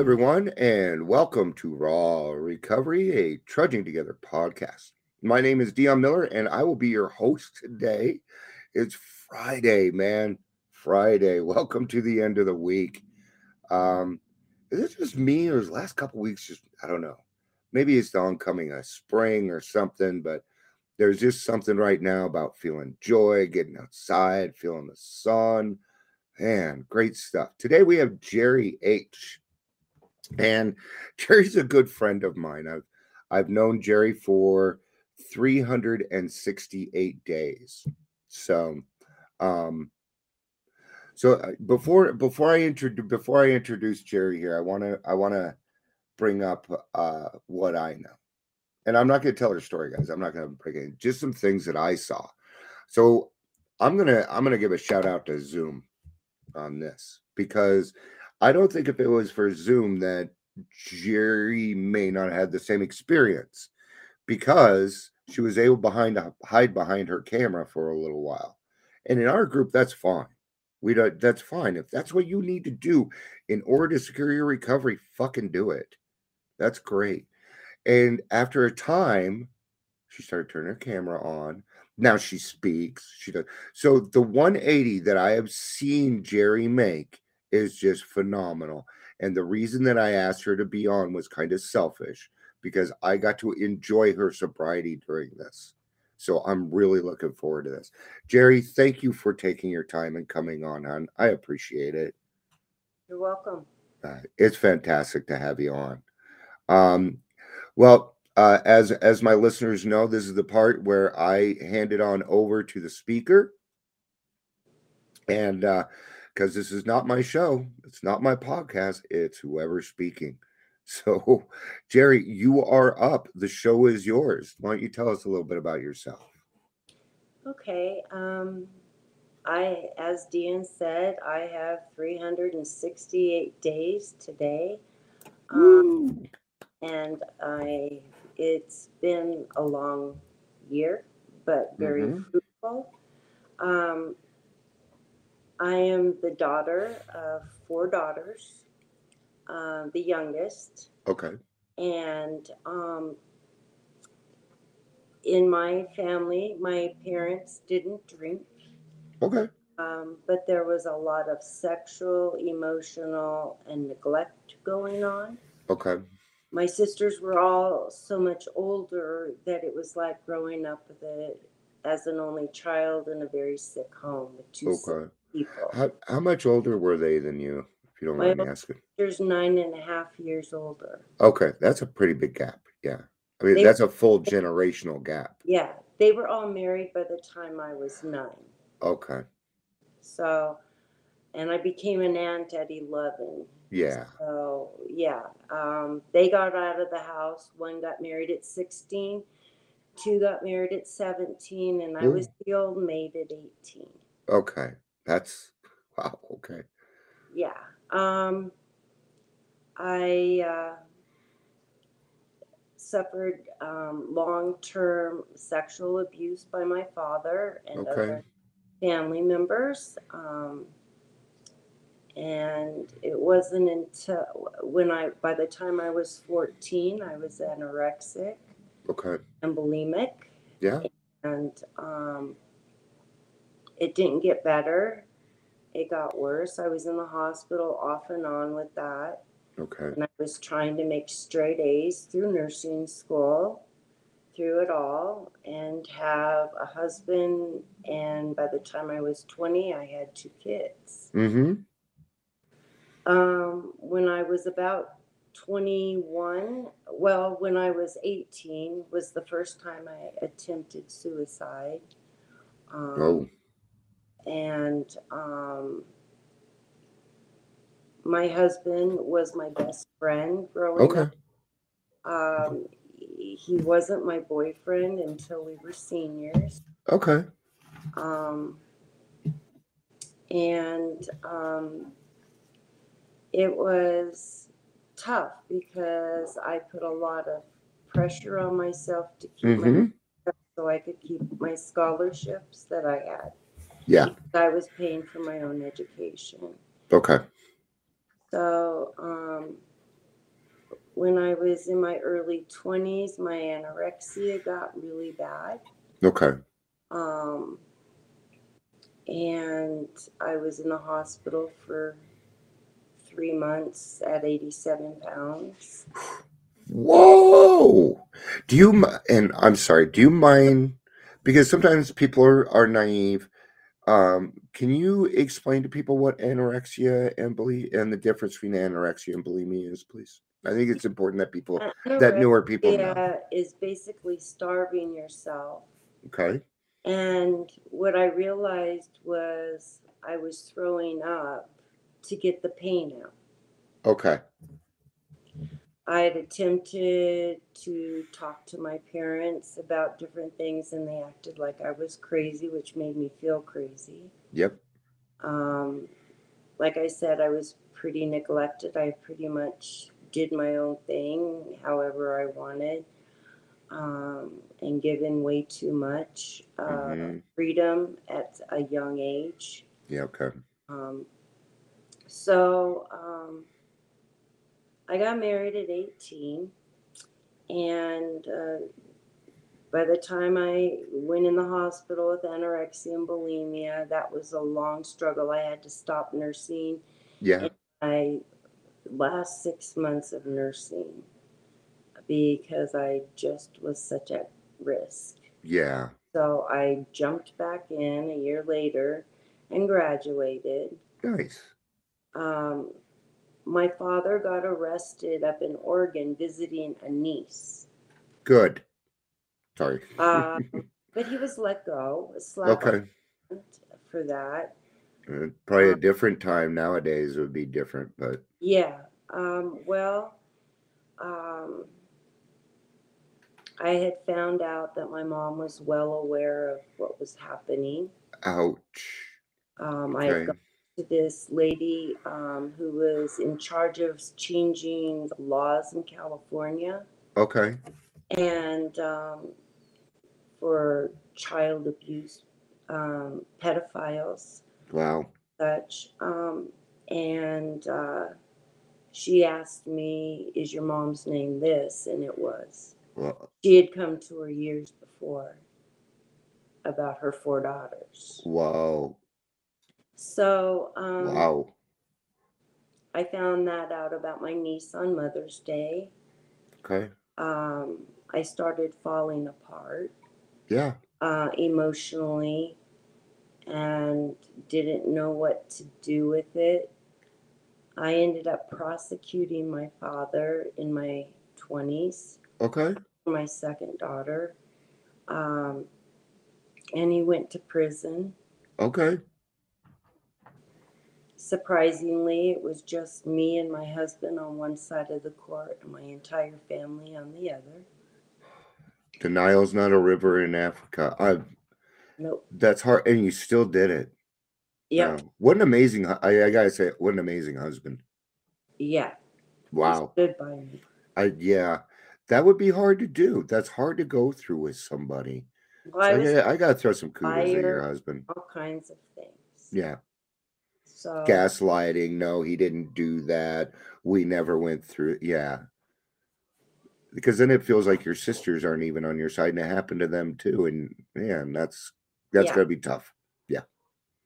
everyone, and welcome to Raw Recovery, a Trudging Together podcast. My name is Dion Miller, and I will be your host today. It's Friday, man. Friday. Welcome to the end of the week. Um, is it just me, or is last couple weeks just I don't know? Maybe it's the oncoming of spring or something, but there's just something right now about feeling joy, getting outside, feeling the sun. Man, great stuff. Today we have Jerry H. And Jerry's a good friend of mine. I've I've known Jerry for 368 days. So um so uh, before before I introduce before I introduce Jerry here, I want to I want to bring up uh what I know. And I'm not going to tell her story, guys. I'm not going to break it. Just some things that I saw. So I'm gonna I'm gonna give a shout out to Zoom on this because I don't think if it was for Zoom that Jerry may not have had the same experience because she was able behind to hide behind her camera for a little while. And in our group, that's fine. We don't that's fine. If that's what you need to do in order to secure your recovery, fucking do it. That's great. And after a time, she started turning her camera on. Now she speaks. She does. So the 180 that I have seen Jerry make is just phenomenal. And the reason that I asked her to be on was kind of selfish because I got to enjoy her sobriety during this. So I'm really looking forward to this. Jerry, thank you for taking your time and coming on. on. I appreciate it. You're welcome. Uh, it's fantastic to have you on. Um, well, uh, as as my listeners know, this is the part where I hand it on over to the speaker, and because this is not my show, it's not my podcast, it's whoever's speaking. So, Jerry, you are up. The show is yours. Why don't you tell us a little bit about yourself? Okay. Um, I, as Dion said, I have 368 days today. Um, and I, it's been a long year, but very Mhm. fruitful. Um, I am the daughter of four daughters, uh, the youngest. Okay. and um, in my family, my parents didn't drink, Okay. um, but there was a lot of sexual, emotional, and neglect going on. Okay. My sisters were all so much older that it was like growing up with it as an only child in a very sick home with two Okay. People. How how much older were they than you, if you don't mind me asking? There's nine and a half years older. Okay, that's a pretty big gap. Yeah. I mean, They- that's a full generational gap. Yeah, they were all married by the time I was nine. Okay. So, and I became an aunt at 11. Yeah. So, yeah, um, they got out of the house. One got married at 16, two got married at 17, and I was the old maid at 18. Okay. That's wow. Okay. Yeah. Um, I uh, suffered um, long term sexual abuse by my father and Okay. other family members. Um, and it wasn't until when I, by the time I was 14, I was anorexic Okay. and bulimic. Yeah. And um, it didn't get better. It got worse. I was in the hospital off and on with that. Okay. And I was trying to make straight A's through nursing school, through it all, and have a husband. And by the time I was 20, I had two kids. Mm-hmm. Um, when I was about 21, well, when I was 18, was the first time I attempted suicide. Um, Oh. And um, my husband was my best friend growing Okay. up. Um, he wasn't my boyfriend until we were seniors. Okay. Um, and um, it was tough because I put a lot of pressure on myself to keep my hmm so I could keep my scholarships that I had. Yeah. I was paying for my own education. Okay. So, um, when I was in my early 20s, my anorexia got really bad. Okay. Um, and I was in the hospital for three months at 87 pounds. Whoa. Do you and I'm sorry, do you mind because sometimes people are, are naive. Um, can you explain to people what anorexia and buli and the difference between anorexia and bulimia is, please? I think it's important that people that newer people know. Is basically starving yourself. Okay. And what I realized was I was throwing up to get the pain out. Okay. I had attempted to talk to my parents about different things, and they acted like I was crazy, which made me feel crazy. Yep. Um, like I said, I was pretty neglected. I pretty much did my own thing however I wanted um, and given way too much uh, Mhm. freedom at a young age. Yeah, okay. Um, so um, I got married at 18, and uh, by the time I went in the hospital with anorexia and bulimia, that was a long struggle. I had to stop nursing Yeah. my last six months of nursing because I just was such at risk. Yeah. So I jumped back in a year later and graduated. Nice. Um, my father got arrested up in Oregon visiting a niece. Good. Sorry. Um, but he was let go, Okay. for that. Uh, Probably a different time nowadays would be different, but Yeah. Um, well, um, I had found out that my mom was well aware of what was happening. ouch. Um, I had Okay. gone to this lady um, who was in charge of changing the laws in California Okay. and um, for child abuse, um, pedophiles, Wow. such. Um, and uh, she asked me, Is your mom's name this? And it was. Well, She had come to her years before about her four daughters. wow. So um, Wow. I found that out about my niece on Mother's Day. Okay. Um, I started falling apart Yeah. uh, emotionally and didn't know what to do with it. I ended up prosecuting my father in my 20s Okay. for my second daughter. Um, and he went to prison. Okay. Surprisingly, it was just me and my husband on one side of the court and my entire family on the other. The Nile's not a river in Africa. I Nope. that's hard and you still did it. Yeah. Wow. What an amazing I, I gotta say, what an amazing husband. Yeah. Wow. By me. I yeah. That would be hard to do. That's hard to go through with somebody. Well, I So, was yeah, I gotta throw some kudos at your husband. all kinds of things. Yeah. So Gaslighting. No, he didn't do that. We never went through yeah. Because then it feels like your sisters aren't even on your side and it happened to them too. And man, that's that's Yeah. gotta be tough. Yeah.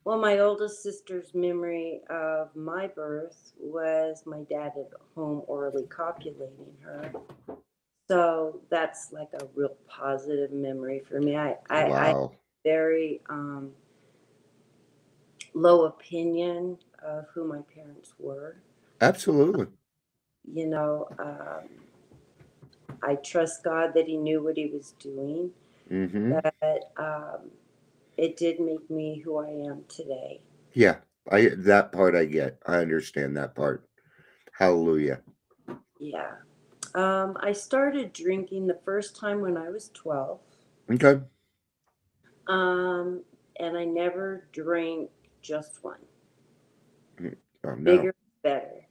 Well, my oldest sister's memory of my birth was my dad at home orally copulating her. So that's like a real positive memory for me. I, I, I very um, low opinion of who my parents were. Absolutely. You know, um, I trust God that He knew what He was doing, Mm-hmm. but um, it did make me who I am today. Yeah, I that part I get. I understand that part. Hallelujah. Yeah. Um, I started drinking the first time when I was 12. Okay. Um, and I never drank just one. Oh, no. Bigger, better.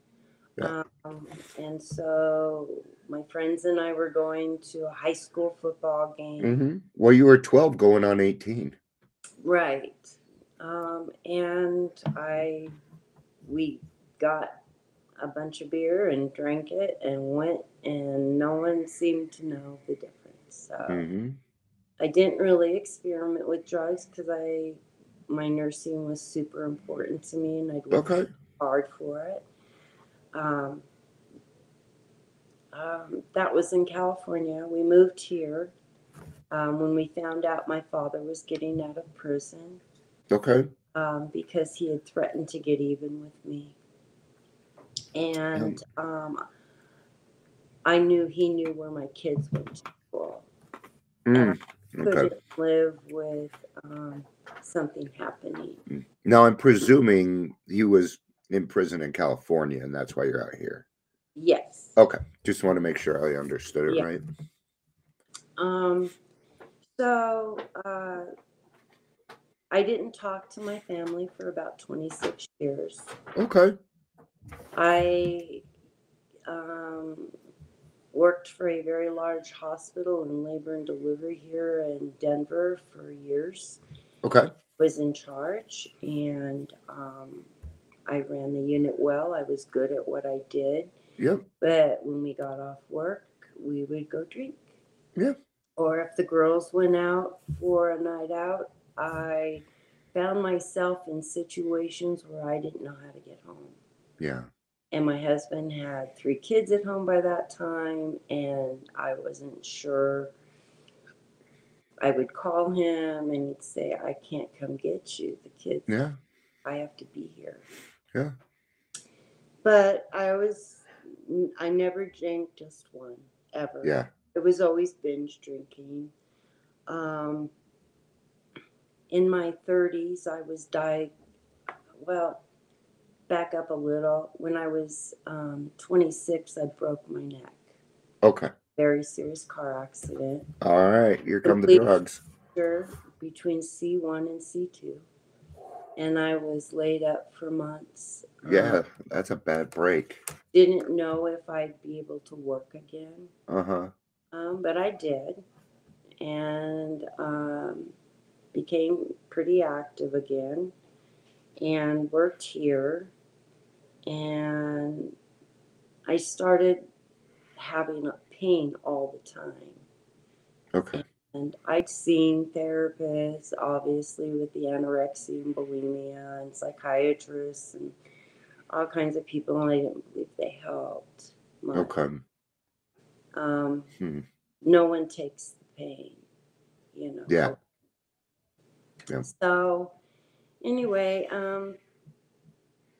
Yeah. Um, and so my friends and I were going to a high school football game. hmm Well, you were 12 going on 18. Right. Um, and I, we got a bunch of beer and drank it and went, and no one seemed to know the difference. So hmm I didn't really experiment with drugs because I, my nursing was super important to me, and I'd worked Okay. hard for it. Um, um, that was in California. We moved here um, when we found out my father was getting out of prison Okay. um, because he had threatened to get even with me. And um, I knew he knew where my kids went to school. Mm, Okay. Couldn't live with um, something happening. Now I'm presuming he was in prison in California, and that's why you're out here. Yes. Okay. Just want to make sure I understood it Yeah. right. Um, so uh, I didn't talk to my family for about 26 years. Okay. I um, worked for a very large hospital in labor and delivery here in Denver for years. Okay. Was in charge and um, I ran the unit well. I was good at what I did. Yep. But when we got off work, we would go drink. Yeah. Or if the girls went out for a night out, I found myself in situations where I didn't know how to get home. Yeah. And my husband had three kids at home by that time, and I wasn't sure. I would call him and he'd say, I can't come get you. The kids, Yeah. I have to be here. Yeah. But I was, I never drank just one, ever. Yeah. It was always binge drinking. Um, in my 30s, I was diagnosed. Well, back up a little. When I was um, 26, I broke my neck. Okay. Very serious car accident. All right. Here come the drugs. Between C1 and C2. And I was laid up for months. Um, Yeah. That's a bad break. didn't know if I'd be able to work again. Uh huh. um, but I did, and um, became pretty active again, and worked here, and I started having a pain all the time. Okay. And I'd seen therapists, obviously, with the anorexia and bulimia, and psychiatrists, and all kinds of people, and I didn't believe they helped. much. Okay. Um, Hmm. no one takes the pain, you know. Yeah. Yeah. So, anyway, um,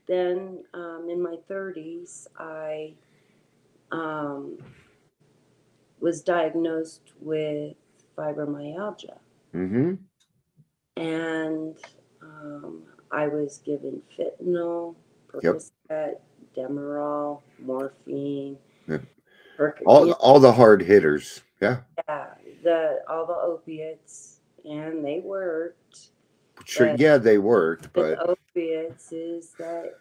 then um, in my 30s, I um, was diagnosed with fibromyalgia, Mm-hmm. and um, I was given fentanyl, Yep. Percocet, Demerol, morphine. Yeah. Perc- All all the hard hitters. Yeah. Yeah, the all the opiates, and they worked. Sure. Yeah, they worked, But is that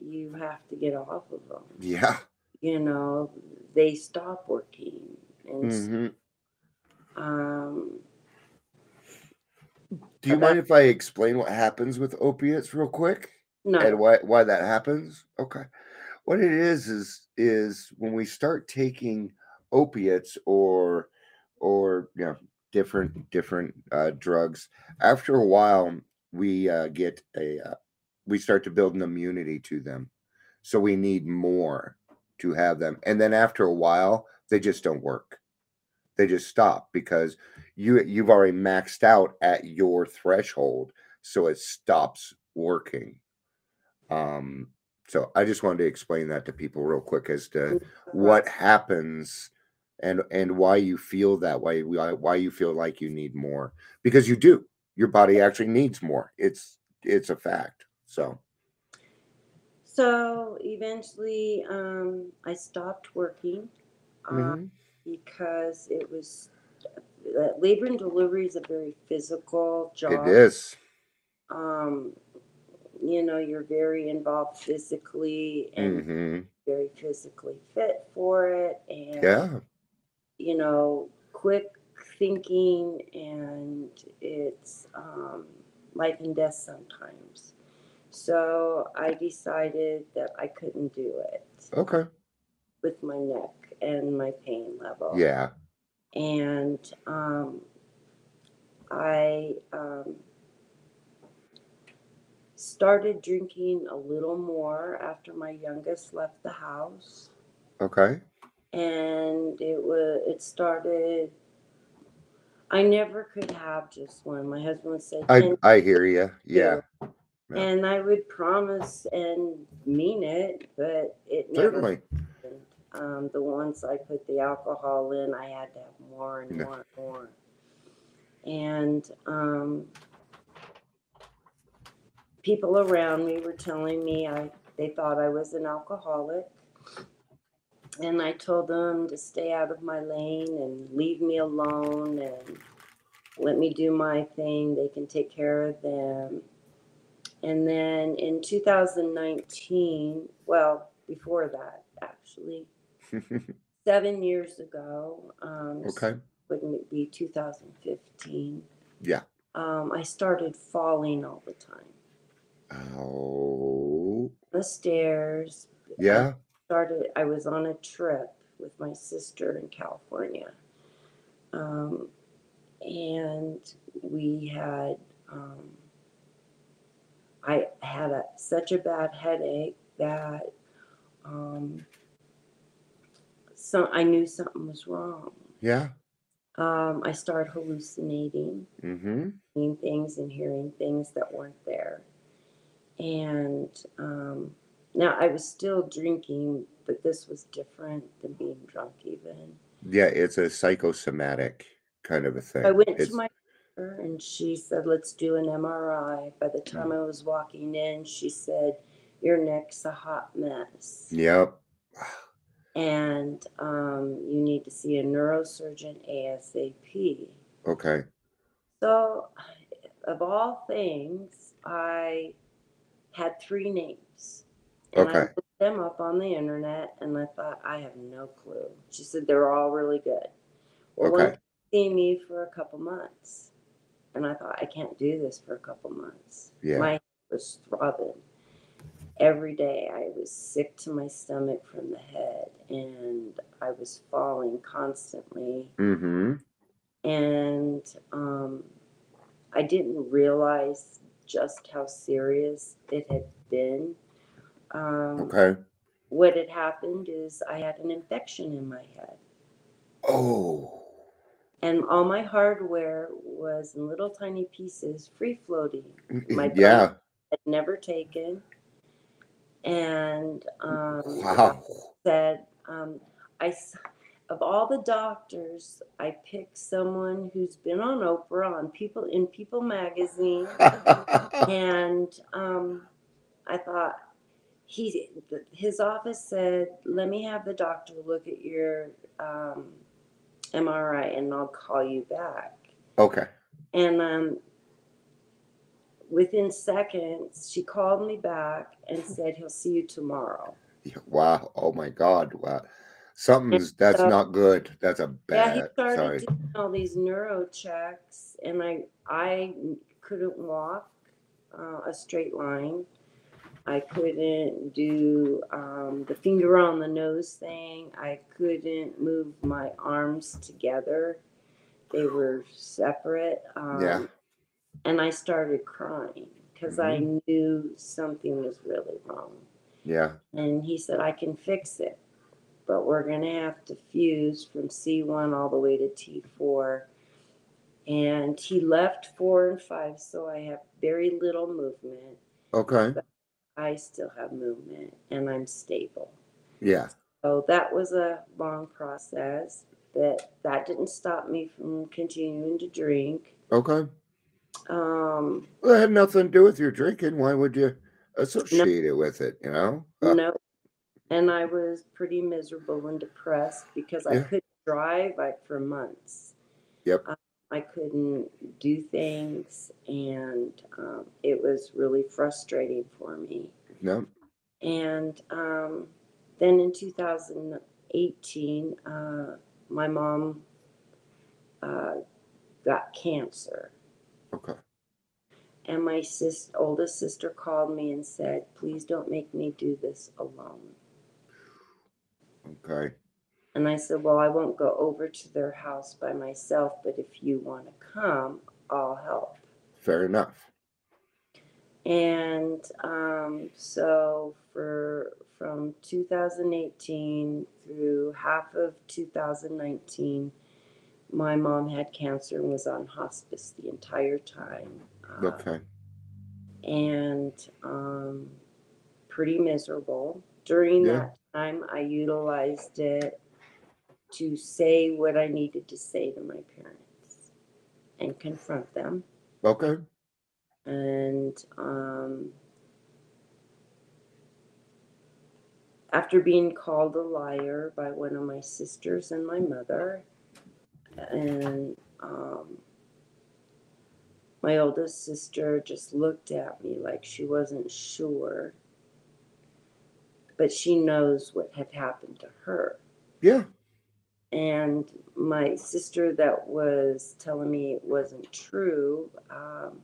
you have to get off of them. yeah. You know, they stop working, and hmm um, Do you mind if I explain what happens with opiates real quick? no, and why why that happens okay what it is is is when we start taking opiates or or you know different different uh, drugs after a while we uh, get a uh, we start to build an immunity to them. So we need more to have them and then after a while they just don't work. They just stop because you you've already maxed out at your threshold so it stops working. Um, so I just wanted to explain that to people real quick as to what happens and and why you feel that way, why why you feel like you need more because you do. Your body actually needs more. It's it's a fact. So So eventually, um, I stopped working. um, Mhm. because it was uh, labor and delivery is a very physical job. It is. Um, you know, you're very involved physically and hmm very physically fit for it, and Yeah. you know, quick thinking, and it's um, life and death sometimes. So I decided that I couldn't do it Okay. with my neck and my pain level. Yeah. And um, I um, started drinking a little more after my youngest left the house. Okay. and it was it started i never could have just one my husband say I I hear you. Yeah. yeah. and i would promise and mean it but it never Certainly. happened. um, the ones i put the alcohol in i had to have more and Yeah. more and more and um, people around me were telling me i they thought i was an alcoholic and I told them to stay out of my lane and leave me alone and let me do my thing. They can take care of them. And then in 2019, well, before that, actually, seven years ago, um, okay. wouldn't it be 2015? Yeah. Um, I started falling all the time. Oh. The stairs, Yeah. Started i was on a trip with my sister in california um, and we had um, i had a, such a bad headache that um, so i knew something was wrong Yeah. um, i started hallucinating Mm-hmm. seeing things and hearing things that weren't there. And um, now I was still drinking, but this was different than being drunk, even. Yeah. It's a psychosomatic kind of a thing. I went It's- to my doctor and she said, Let's do an MRI. By the time I was walking in, she said, Your neck's a hot mess. Yep. And um, you need to see a neurosurgeon ASAP. Okay. So, of all things, I had three names. And I Okay. looked them up on the internet and I thought, I have no clue. She said they're all really good. Well, one Okay. see me for a couple months. And I thought, I can't do this for a couple months. Yeah. My head was throbbing. Every day I was sick to my stomach from the head and I was falling constantly Mm-hmm. and um, I didn't realize just how serious it had been. Um, Okay. What had happened is I had an infection in my head, Oh. and all my hardware was in little tiny pieces, free floating. My yeah. I'd never taken, and um, Wow. said, um, I, of all the doctors, I picked someone who's been on Oprah, on People in People magazine, and um, I thought he, his office said, let me have the doctor look at your um, MRI, and I'll call you back. okay. And um, within seconds, she called me back and said, he'll see you tomorrow. Wow. Oh my God. Wow. Something's that's so- not good. That's a bad. Yeah, he started Sorry. doing all these neuro checks, and I I couldn't walk uh, a straight line. I couldn't do um, the finger on the nose thing. I couldn't move my arms together; they were separate. Um, Yeah. And I started crying because I knew something was really wrong. Yeah. And he said, I can fix it, but we're going to have to fuse from C1 all the way to T4. And he left four and five, so I have very little movement. Okay. I still have movement and I'm stable. Yeah. So that was a long process, but that didn't stop me from continuing to drink. Okay. Um, Well, it had nothing to do with your drinking. Why would you associate it with it? You know? Uh, no, and I was pretty miserable and depressed because I couldn't drive like for months. Yep. I, I couldn't do things, and um, it was really frustrating for me. No. And um, then in 2018, uh, my mom uh, got cancer. Okay. And my sis, oldest sister called me and said, Please don't make me do this alone. Okay. And I said, Well, I won't go over to their house by myself, but if you want to come, I'll help. Fair enough. And um, so for from 2018 through half of 2019, my mom had cancer and was on hospice the entire time. Uh, Okay. and um, pretty miserable. During Yeah. that time, I utilized it to say what I needed to say to my parents and confront them. Okay. And um, after being called a liar by one of my sisters and my mother, and um, my oldest sister just looked at me like she wasn't sure, but she knows what had happened to her. Yeah. And my sister that was telling me it wasn't true um,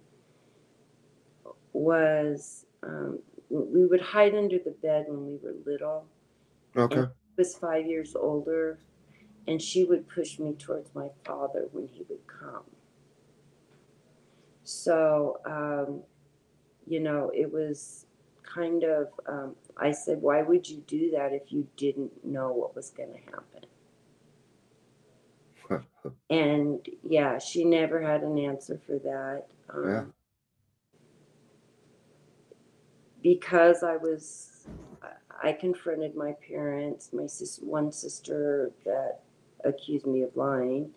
was um, we would hide under the bed when we were little. Okay. was five years older, and she would push me towards my father when he would come. So, um, you know, it was kind of, um, I said, why would you do that if you didn't know what was going to happen? and yeah, she never had an answer for that. Um, Yeah. Because I was, I- confronted my parents, my sis, one sister that accused me of lying,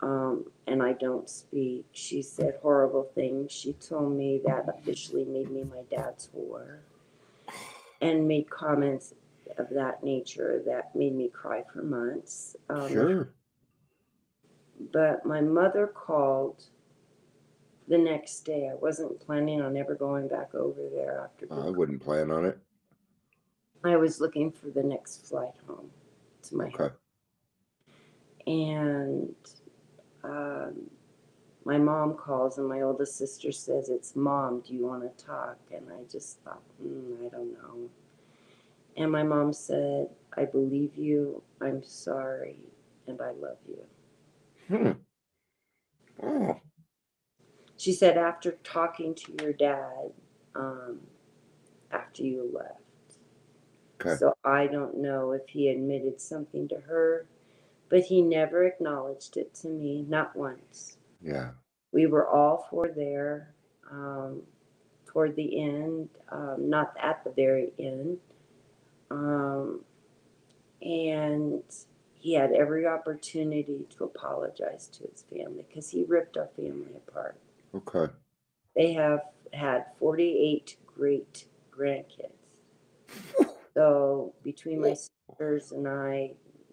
um, and I don't speak. She said horrible things. She told me that officially made me my dad's whore, and made comments of that nature that made me cry for months. Um, Sure. But my mother called the next day. I wasn't planning on ever going back over there after. I wouldn't plan on it. I was looking for the next flight home to my Okay. and um, my mom calls and my oldest sister says it's mom do you want to talk and i just thought mm, i don't know and my mom said i believe you i'm sorry and i love you Hmm. Oh. she said after talking to your dad um, after you left Okay. so i don't know if he admitted something to her but he never acknowledged it to me not once Yeah. we were all four there um, toward the end, um, not at the very end. Um, and he had every opportunity to apologize to his family because he ripped our family apart. Okay. They have had 48 great grandkids. So between my sisters and I,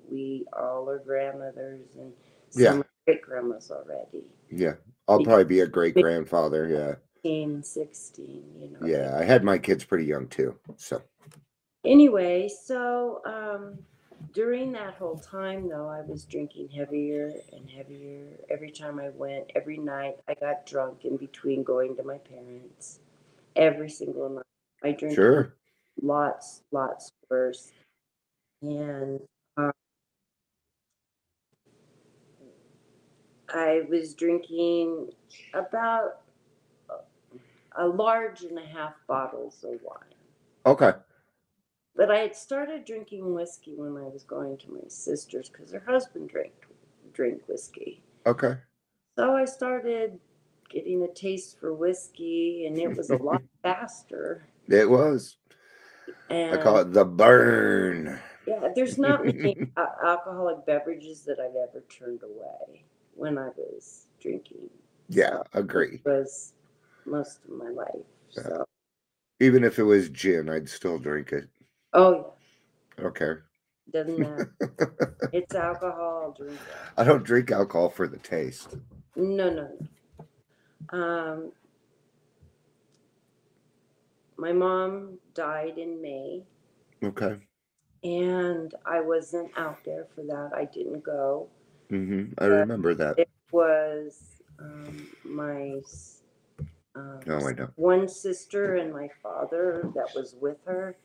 we all are grandmothers and Yeah. some great grandmas already. Yeah. I'll probably be a great grandfather. Yeah. 15, 16, you know. Yeah. I had my kids pretty young too. So Anyway, so um, during that whole time, though, I was drinking heavier and heavier. Every time I went, every night, I got drunk in between going to my parents. Every single night. I drank sure. lots, lots worse. And um, I was drinking about a large and a half bottles of wine. Okay. But I had started drinking whiskey when I was going to my sister's because her husband drank drink whiskey. Okay. So I started getting a taste for whiskey, and it was a lot faster. It was. And I call it the burn. yeah, there's not many alcoholic beverages that I've ever turned away when I was drinking. Yeah. Agree. It was most of my life. So, Even if it was gin, I'd still drink it. Oh I don't care. Doesn't matter. it's alcohol. I'll drink it. I don't drink alcohol for the taste. No, no, no. Um, my mom died in May, Okay. and I wasn't out there for that. I didn't go. Mm-hmm. I remember that. It was um, my um, Oh, I know. one sister and my father that was with her.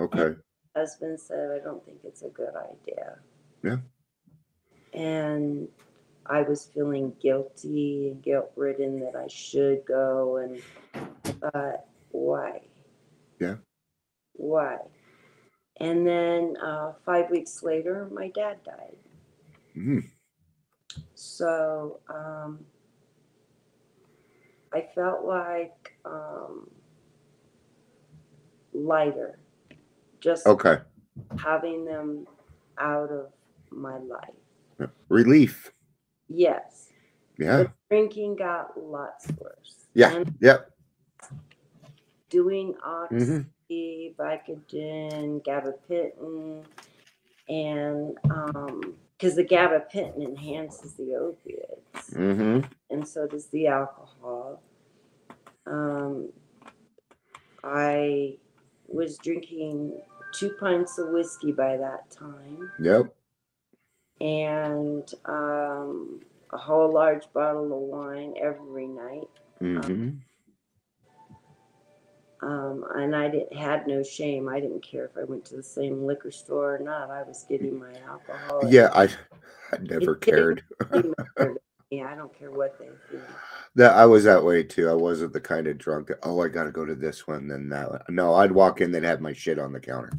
Okay. Husband said, "I don't think it's a good idea." Yeah. And I was feeling guilty and guilt ridden that I should go, and but why? Yeah. Why? And then uh, five weeks later, my dad died. Mm. So um, I felt like um, lighter, just Okay. having them out of my life. Relief. Yes, Yeah. the drinking got lots worse. Yeah. And Yep. doing oxy, Mhm. Vicodin, gabapentin, and um, because the gabapentin enhances the opiates. mm-hmm. and so does the alcohol. Um, I was drinking two pints of whiskey by that time Yep. and um, a whole large bottle of wine every night. hmm Um, and I didn't, had no shame. I didn't care if I went to the same liquor store or not. I was getting my alcohol. Yeah. I. I never cared. Really matter to me. I don't care what they think. That I was that way too. I wasn't the kind of drunk that oh I gotta go to this one then that one. No, I'd walk in then have my shit on the counter.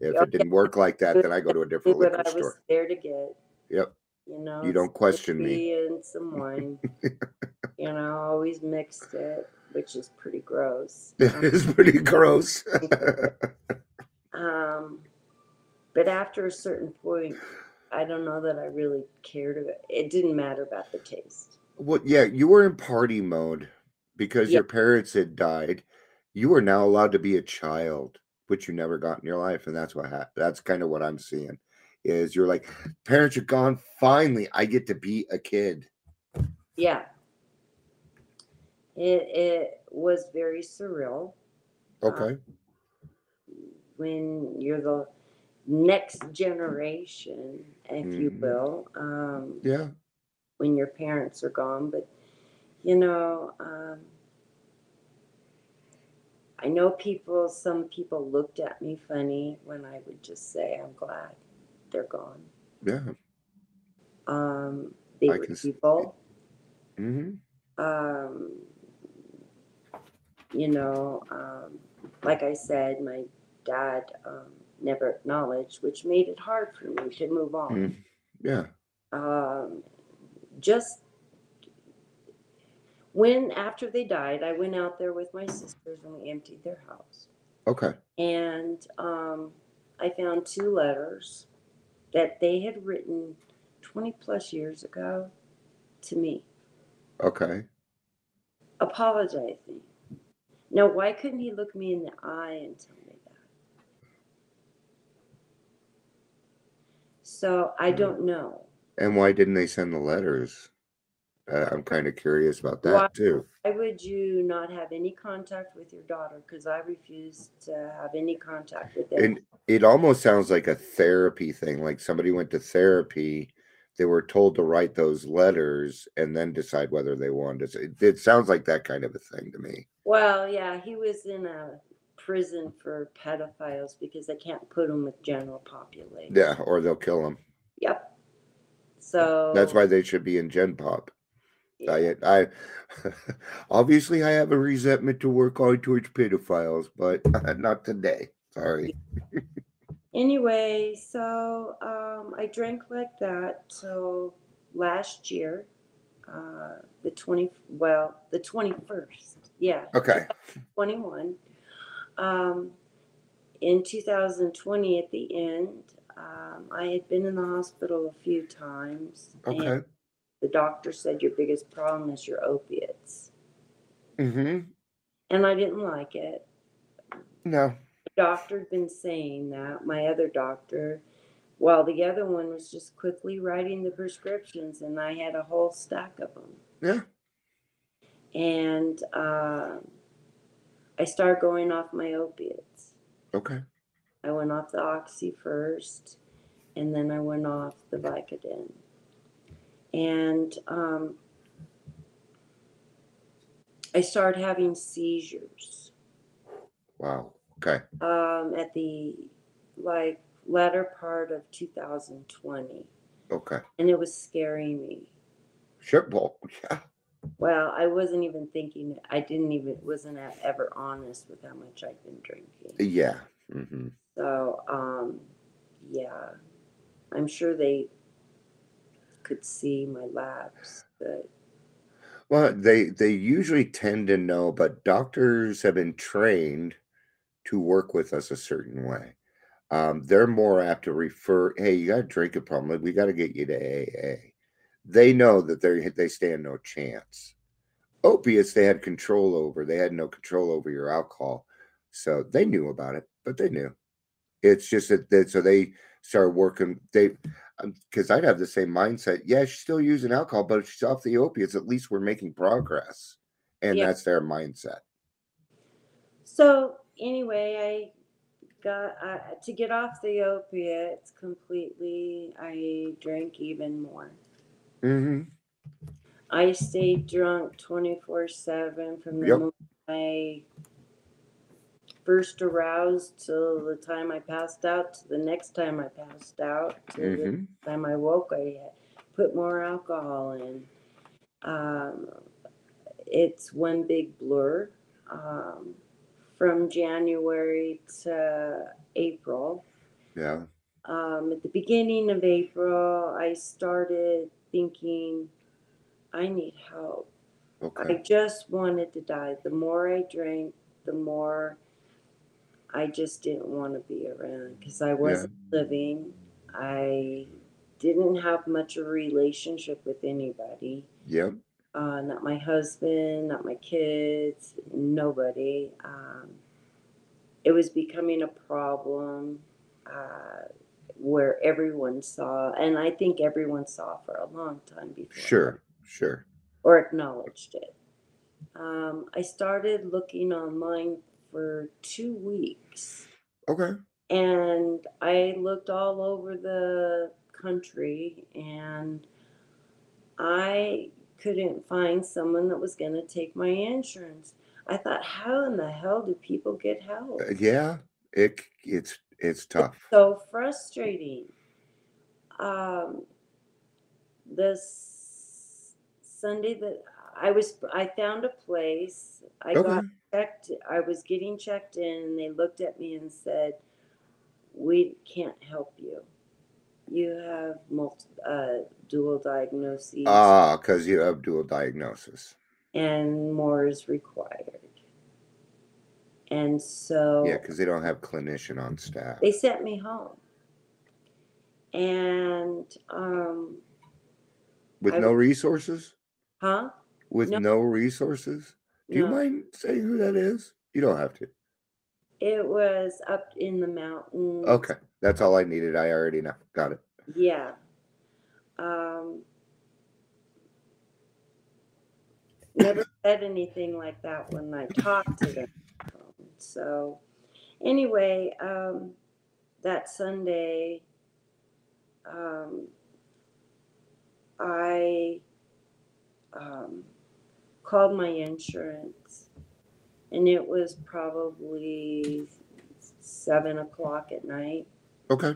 If it didn't work like that, then I go to a different what liquor I was store. there to get. Yep. You know, You don't question me. And some wine. you know, always mixed it, which is pretty gross. It is pretty gross. Um, but after a certain point, I don't know that I really cared about it. didn't matter about the taste. well, yeah, you were in party mode because Yeah. your parents had died. You are now allowed to be a child, which you never got in your life, and that's what ha- that's kind of what I'm seeing. Is you're like, parents are gone. Finally, I get to be a kid. Yeah. It it was very surreal Okay. Um, when you're the next generation, if you Mhm. will. Um, Yeah. when your parents are gone. But you know, um, I know people. Some people looked at me funny when I would just say, "I'm glad they're gone." Yeah. Um, they I were people. hmm Um, you know, um, like I said, my dad um, never acknowledged, which made it hard for me to move on. Mm. Yeah. um, just when after they died, I went out there with my sisters and we emptied their house. Okay. And um, I found two letters that they had written 20 plus years ago to me, Okay. apologizing. Now, why couldn't he look me in the eye and tell me that? So I don't know. And why didn't they send the letters? Uh, I'm kind of curious about that Why- too. Why would you not have any contact with your daughter? Because I refuse to have any contact with them. And it almost sounds like a therapy thing. Like somebody went to therapy, they were told to write those letters and then decide whether they wanted to. It, it sounds like that kind of a thing to me. well, yeah, he was in a prison for pedophiles because they can't put them with general population. Yeah, or they'll kill them. Yep. So That's why they should be in Gen Pop. yeah. I, I obviously I have a resentment to work on towards pedophiles, but not today. Sorry. Anyway, so um, I drank like that till last year, uh, the twenty well, the twenty first. Yeah. Okay. 21. Um, in 2020, at the end, um, I had been in the hospital a few times. Okay. And the doctor said, Your biggest problem is your opiates. Mm-hmm. And I didn't like it. No. doctor had been saying that, my other doctor, while the other one was just quickly writing the prescriptions, and I had a whole stack of them. Yeah. And uh, I started going off my opiates. Okay. I went off the Oxy first, and then I went off the Vicodin. And um, I started having seizures Wow. Okay. um, at the like latter part of 2020, Okay. and it was scaring me. Sure. Well, yeah. Well, I wasn't even thinking. I didn't even wasn't ever honest with how much I've been drinking. Yeah. hmm So, um, yeah, I'm sure they could see my labs, but Well, they they usually tend to know, but doctors have been trained to work with us a certain way. Um, they're more apt to refer, "Hey, you got a drinking problem. We got to get you to AA." They know that they they stand no chance. Opiates, they had control over. They had no control over your alcohol, so they knew about it. But they knew. It's just that, that so they started working. They because I'd have the same mindset. Yeah, she's still using alcohol, but if she's off the opiates, at least we're making progress. And Yeah. that's their mindset. so anyway, I got uh, to get off the opiates completely. I drank even more. Mm-hmm. I stayed drunk 24 7 from the Yep. moment I first aroused till the time I passed out to the next time I passed out to the Mm-hmm. time I woke. I put more alcohol in. Um, it's one big blur um, from January to April. Yeah. Um, at the beginning of April, I started thinking, I need help. I just wanted to die. The more I drank, the more I just didn't want to be around because I wasn't living. I didn't have much of a relationship with anybody. Yep. Uh, not my husband, not my kids, nobody. Um, it was becoming a problem uh, where everyone saw, and I think everyone saw for a long time before Sure. Sure. or acknowledged it. Um, I started looking online for two weeks Okay. and I looked all over the country and I couldn't find someone that was going to take my insurance. I thought, how in the hell do people get help? Uh, yeah. It it's it's tough. so frustrating. Um, this Sunday that I was, I found a place. I Okay. got checked. I was getting checked in, and they looked at me and said, "We can't help you. You have multi, uh, dual diagnoses, Ah, because you have dual diagnosis. and more is required." And so Yeah, because they don't have clinician on staff. they sent me home. And um, With I- no resources? huh? With No. no resources? Do you No. mind saying who that is? You don't have to. It was up in the mountains. Okay. That's all I needed. I already know. Got it. Yeah. Um, never said anything like that when I talked to them. So, anyway, um, that Sunday, um, I um, called my insurance, and it was probably seven o'clock at night. Okay.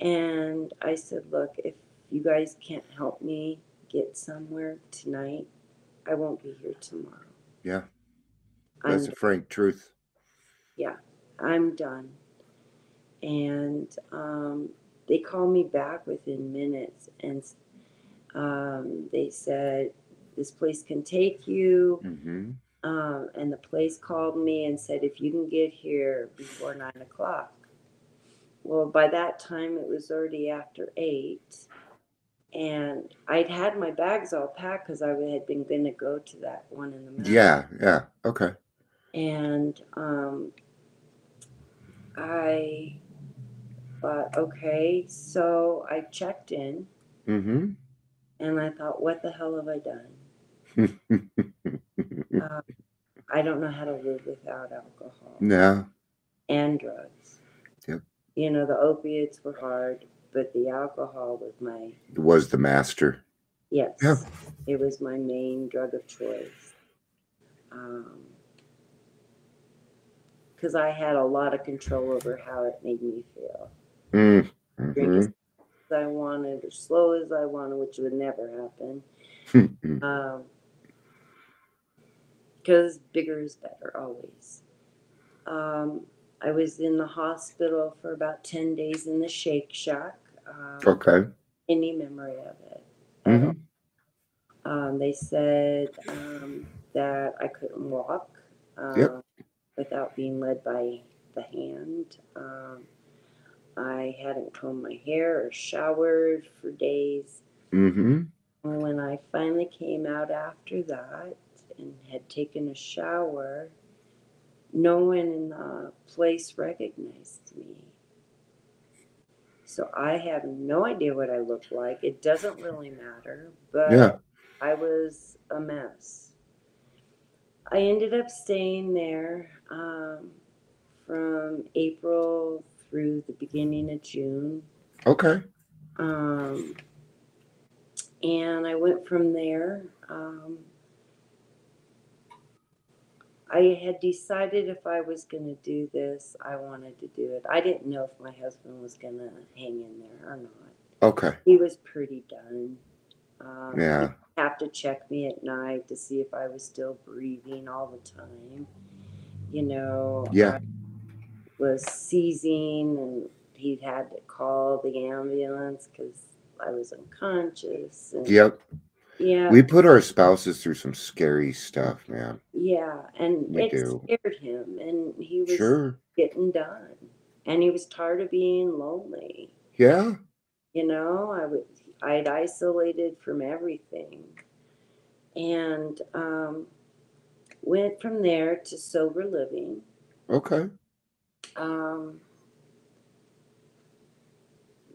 And I said, look, if you guys can't help me get somewhere tonight, I won't be here tomorrow. Yeah. I'm, That's the frank truth. I'm done. And um, they called me back within minutes and um, they said, this place can take you. Mm-hmm. Um, and the place called me and said, if you can get here before nine o'clock. Well, by that time, it was already after eight. And I'd had my bags all packed because I had been going to go to that one in the mountains. Yeah. Yeah. Okay. And um, I thought, okay, so I checked in Mm-hmm. and I thought, what the hell have I done? Uh, I don't know how to live without alcohol No. and drugs. Yep. You know, the opiates were hard, but the alcohol was my, It was the master. yes, Yeah. it was my main drug of choice. Um, because I had a lot of control over how it made me feel. Mm. Drink Mhm. as as I wanted, or slow as I wanted, which would never happen. Mhm. Um, because bigger is better always. Um, I was in the hospital for about 10 days in the Shake Shack. Um, okay. Any memory of it? Mhm. Um, they said um, that I couldn't walk um, Yep. Without being led by the hand. Um, I hadn't combed my hair or showered for days. Mm-hmm. When I finally came out after that and had taken a shower, no one in the place recognized me. So I have no idea what I look like. It doesn't really matter, but Yeah. I was a mess. I ended up staying there um, from April through the beginning of June. Okay. Um, and I went from there. Um, I had decided if I was going to do this, I wanted to do it. I didn't know if my husband was going to hang in there or not. Okay. He was pretty done. Um, Yeah. have to check me at night to see if I was still breathing all the time. You know, Yeah. I was seizing and he had to call the ambulance because I was unconscious. And Yep. Yeah. We put our spouses through some scary stuff, man. yeah. And We it do. scared him. And he was Sure. getting done. And he was tired of being lonely. Yeah. you know i would i'd isolated from everything and um, went from there to sober living Okay. um,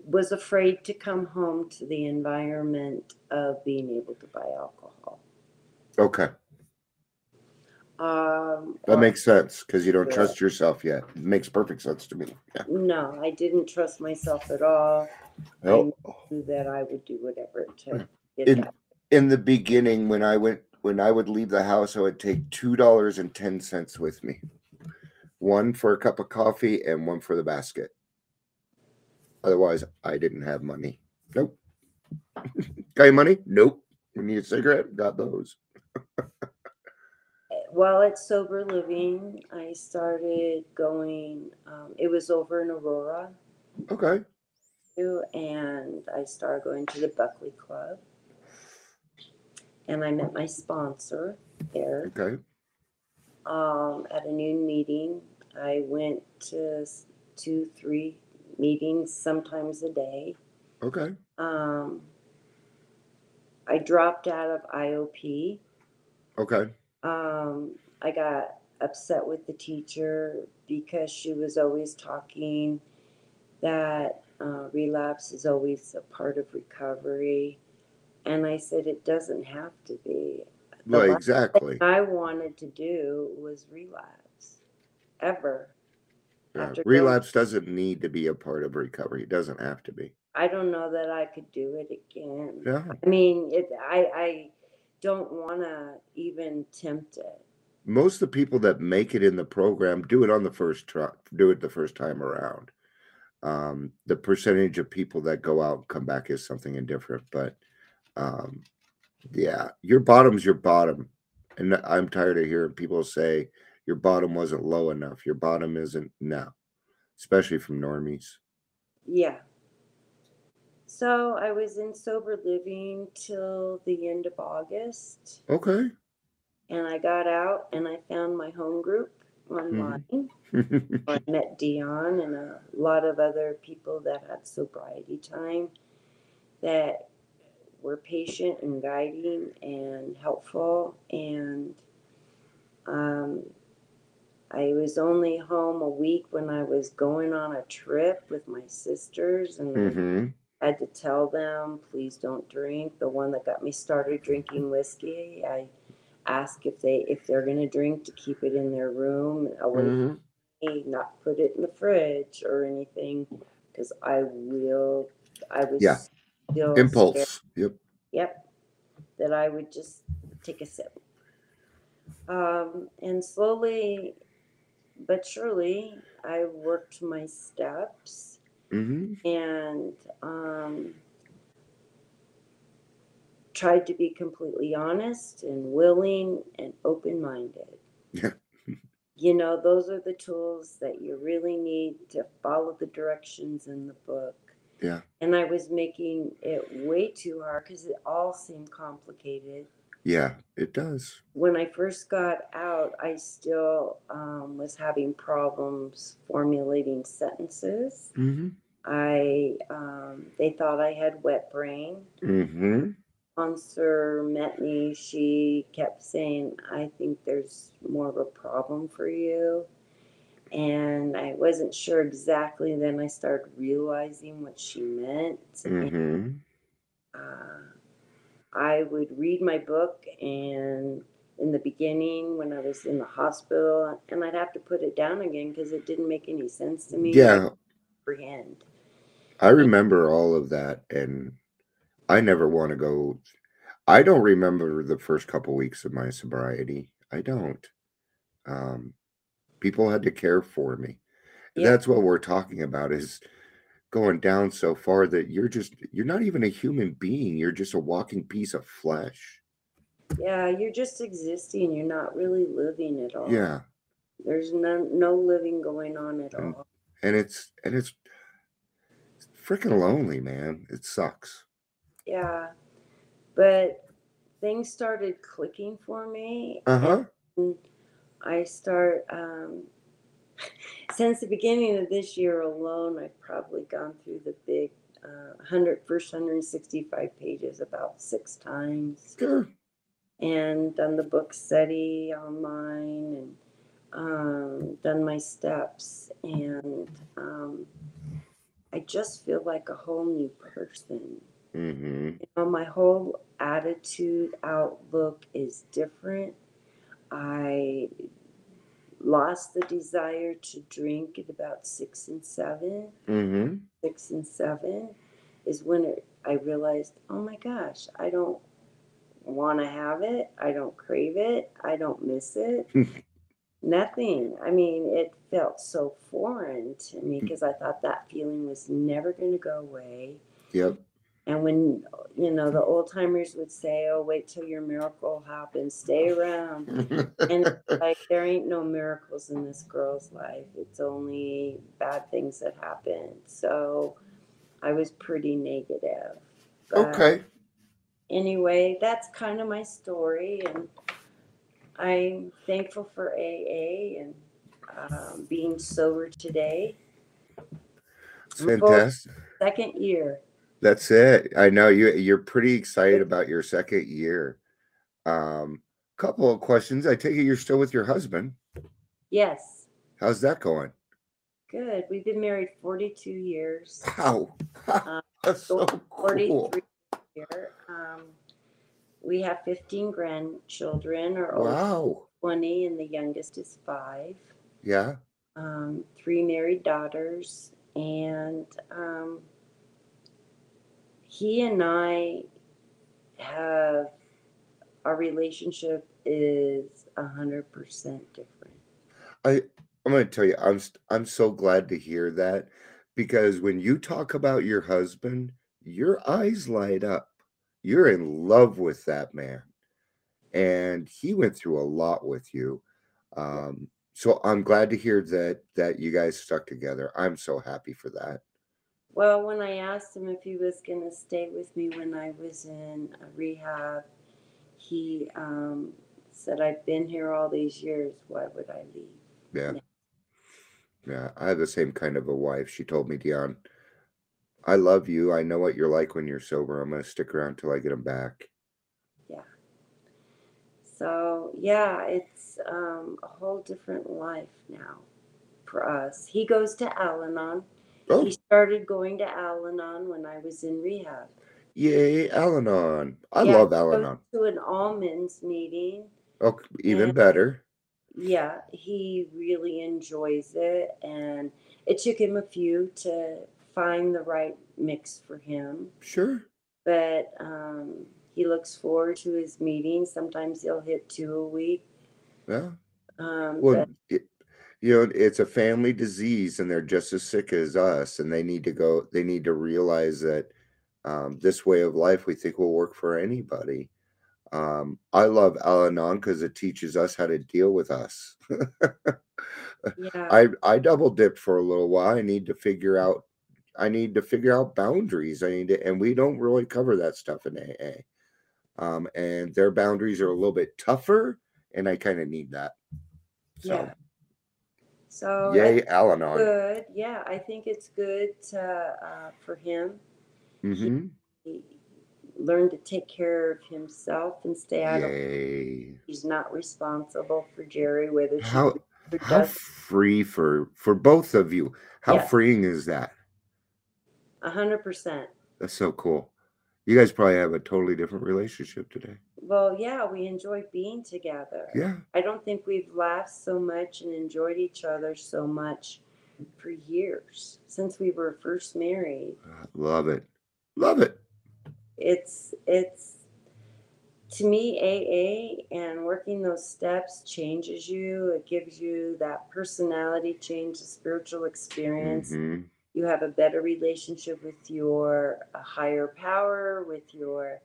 was afraid to come home to the environment of being able to buy alcohol Okay. um, That makes sense because you don't Yeah. trust yourself yet. It makes perfect sense to me. Yeah. no i didn't trust myself at all Nope. knew that i would do whatever it took to In in the beginning, when I went when I would leave the house, I would take two dollars and ten cents with me. One for a cup of coffee and one for the basket. Otherwise, I didn't have money. Nope. Got any money? Nope. We need a cigarette? Got those. while at sober living i started going um, it was over in aurora Okay. and i started going to the buckley club and i met my sponsor there Okay. um, at a noon meeting i went to two three meetings sometimes a day Okay. um, i dropped out of iop Okay. um, I got upset with the teacher because she was always talking that uh, relapse is always a part of recovery. And I said, it doesn't have to be. The Well, exactly. thing I wanted to do was relapse, ever. Yeah, after going- relapse doesn't need to be a part of recovery. It doesn't have to be. I don't know that I could do it again. Yeah. I mean, it. I I don't want to even tempt it. Most of the people that make it in the program do it on the first try, do it the first time around. Um, the percentage of people that go out and come back is something indifferent, but um, yeah, your bottom's your bottom, and I'm tired of hearing people say your bottom wasn't low enough. Your bottom isn't now, especially from normies. Yeah. So I was in sober living till the end of August, Okay. and I got out and I found my home group online. I met Dion and a lot of other people that had sobriety time that were patient and guiding and helpful. And um, I was only home a week when I was going on a trip with my sisters, and Mm-hmm. I had to tell them, please don't drink. The one that got me started drinking whiskey, I ask if they if they're gonna drink to keep it in their room away Mm-hmm. from me, not put it in the fridge or anything, because I will. I was Yeah. Scared Impulse. Yep. Yep. That I would just take a sip. Um, and slowly but surely, I worked my steps Mm-hmm. and um, tried to be completely honest and willing and open minded. Yeah. you know, those are the tools that you really need to follow the directions in the book. Yeah. And I was making it way too hard because it all seemed complicated. Yeah, it does. When I first got out, I still um, was having problems formulating sentences. Mm-hmm. I um, they thought I had wet brain. Mm-hmm. Sponsor met me. She kept saying, "I think there's more of a problem for you," and I wasn't sure exactly. Then I started realizing what she meant. Mm-hmm. uh, I would read my book, and in the beginning, when I was in the hospital, and I'd have to put it down again because it didn't make any sense to me. Yeah, comprehend. I remember all of that, and I never want to go. I don't remember the first couple weeks of my sobriety. I don't. Um, people had to care for me. Yeah. That's what we're talking about is going down so far that you're just you're not even a human being. You're just a walking piece of flesh. Yeah, you're just existing. You're not really living at all. Yeah, There's no no living going on at Mm. all. and it's and it's freaking lonely, man. It sucks. Yeah. But things started clicking for me. Uh huh. and I start um since the beginning of this year alone, I've probably gone through the big uh, 100 first 165 pages about six times. Sure. and done the book study online and um, done my steps and um, i just feel like a whole new person Mm-hmm. you know, my whole attitude outlook is different i lost the desire to drink at about six and seven Mm-hmm. six and seven is when it, I realized, oh my gosh, I don't want to have it. I don't crave it. I don't miss it. Nothing. I mean, it felt so foreign to me because I thought that feeling was never going to go away. Yep. And when, you know, the old timers would say, oh, wait till your miracle happens, stay around. And it's like, there ain't no miracles in this girl's life. It's only bad things that happen. So I was pretty negative. Okay. Anyway, that's kind of my story. And I'm thankful for AA and um, being sober today. Fantastic. Second year. That's it. I know you you're pretty excited about your second year. Um couple of questions. I take it you're still with your husband. Yes. How's that going? Good. We've been married 42 years. Wow. Uh, That's so cool. 43 year. Um, we have 15 grandchildren. Oldest Wow. 20 and the youngest is five. Yeah. Um, three married daughters. And um, he and I have, our relationship is a 100% different. I I'm going to tell you I'm I'm so glad to hear that because when you talk about your husband, your eyes light up. You're in love with that man. And he went through a lot with you. Um so I'm glad to hear that that you guys stuck together. I'm so happy for that. Well, when I asked him if he was going to stay with me when I was in uh, rehab, he um, said, I've been here all these years. Why would I leave? Yeah. Yeah, I have the same kind of a wife. She told me, Dion, I love you. I know what you're like when you're sober. I'm going to stick around till I get him back. Yeah. So yeah, it's um, a whole different life now for us. He goes to Al-Anon. Oh, He started going to Al-Anon when I was in rehab. yay, Al-Anon. I Yeah, love he Al-Anon. to an almonds meeting. Oh, even And better. yeah, he really enjoys it. And it took him a few to find the right mix for him. Sure. But um, he looks forward to his meetings. Sometimes he'll hit two a week. Yeah. Um, Well, but it, you know, it's a family disease and they're just as sick as us. And they need to go, they need to realize that um, this way of life we think will work for anybody. Um, I love Al Anon because it teaches us how to deal with us. yeah, I I double dipped for a little while. I need to figure out I need to figure out boundaries. I need to, and we don't really cover that stuff in AA. Um, and their boundaries are a little bit tougher, and I kind of need that. So, yeah. So yay, it's Al Anon. good. Yeah, I think it's good to, uh, for him. hmm He learn to take care of himself and stay out of. Yay. He's not responsible for Jerry, whether How how does. free for for both of you. How Yes. freeing is that? A hundred percent. That's so cool. You guys probably have a totally different relationship today. Well, yeah, we enjoy being together. Yeah. I don't think we've laughed so much and enjoyed each other so much for years since we were first married. Love it. Love it. It's it's to me AA and working those steps changes you. It gives you that personality change, the spiritual experience. Mhm. You have a better relationship with your higher power, with your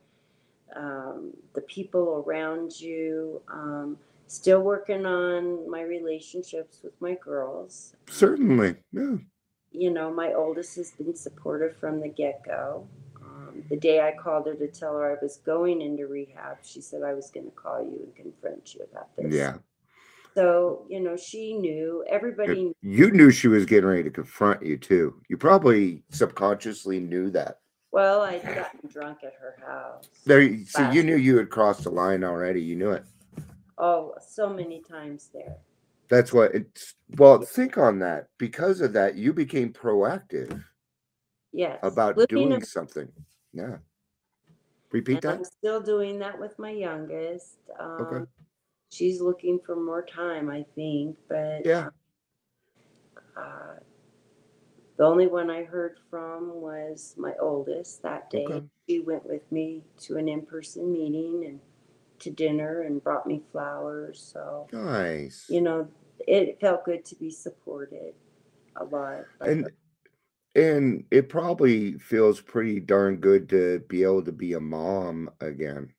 um, the people around you. Um, still working on my relationships with my girls. Certainly. Yeah. You know, my oldest has been supportive from the get go. Um, the day I called her to tell her I was going into rehab, she said I was going to call you and confront you about this. Yeah. So, you know, she knew, everybody You knew she was getting ready to confront you too. You probably subconsciously knew that. Well, I'd gotten drunk at her house. There, you- see, you knew you had crossed the line already. You knew it. Oh, so many times there. That's what it's. Well, think on that. Because of that, you became proactive Yes. about Living doing a- something. Yeah. Repeat and I'm still doing that with my youngest. Um, She's looking for more time, I think, but Yeah. uh, the only one I heard from was my oldest that day. Okay. She went with me to an in person meeting and to dinner and brought me flowers. So, Nice. you know, it felt good to be supported a lot. and and it probably feels pretty darn good to be able to be a mom again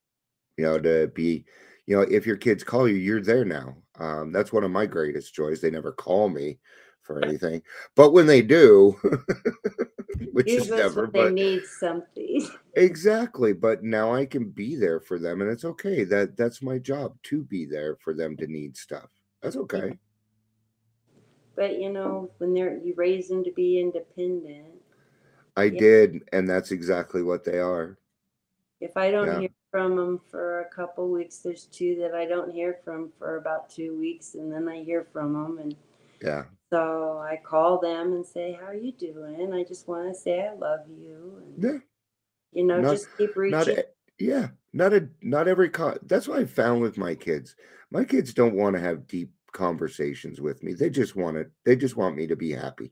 you know to be you know if your kids call you you're there now um that's one of my greatest joys they never call me for anything but when they do which is never when they but need something. exactly but now i can be there for them and it's okay that that's my job to be there for them to need stuff that's okay But you know, when they're you raise them to be independent. i did and that's exactly what they are If I don't Yeah. hear from them for a couple weeks, there's two that I don't hear from for about two weeks, and then I hear from them, and yeah so I call them and say, "How are you doing?" I just want to say I love you, and yeah you know, Not- just keep reaching. not yeah not a not every con- that's what i found with my kids my kids don't want to have deep conversations with me they just want it they just want me to be happy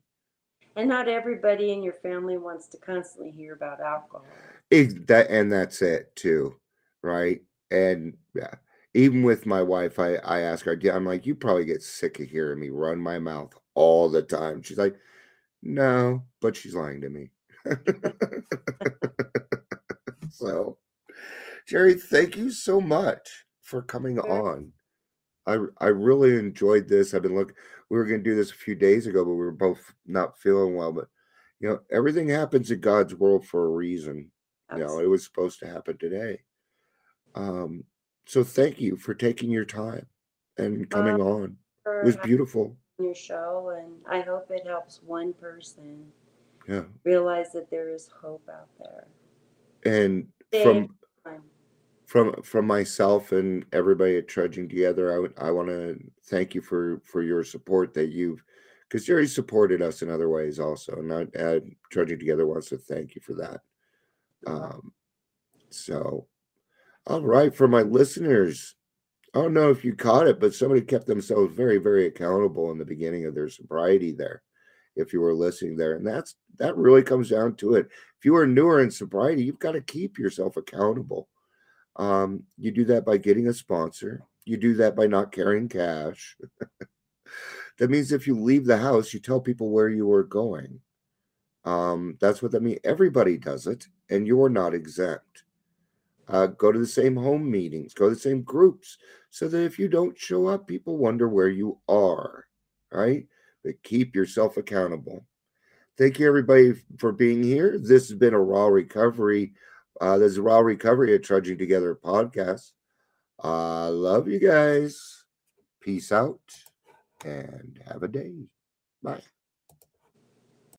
and not everybody in your family wants to constantly hear about alcohol. Ex- that and that's it too right and yeah even with my wife i i ask her "Yeah," i'm like you probably get sick of hearing me run my mouth all the time. She's like no but she's lying to me. So jerry thank you so much for coming on. I i really enjoyed this. I've been looking we were going to do this a few days ago but we were both not feeling well but you know everything happens in god's world for a reason you know it was supposed to happen today. Um so thank you for taking your time and coming on. It was beautiful your show, and I hope it helps one person yeah realize that there is hope out there. and Stay from from from myself and everybody at Trudging Together, I would I want to thank you for for your support that you've because Jerry supported us in other ways also, and I, uh, Trudging Together wants to thank you for that. Um, so, all right, for my listeners, I don't know if you caught it, but somebody kept themselves very very accountable in the beginning of their sobriety there. If you were listening there, and that's that really comes down to it. If you are newer in sobriety, you've got to keep yourself accountable um, you do that by getting a sponsor. You do that by not carrying cash. that means if you leave the house, you tell people where you are going. Um, that's what that means. Everybody does it, and you're not exempt. Uh, go to the same home meetings, go to the same groups, so that if you don't show up, people wonder where you are. Right? But keep yourself accountable. Thank you, everybody, for being here. This has been a raw recovery uh, there's a Raw Recovery at Trudging Together podcast. I uh, love you guys. Peace out and have a day. Bye.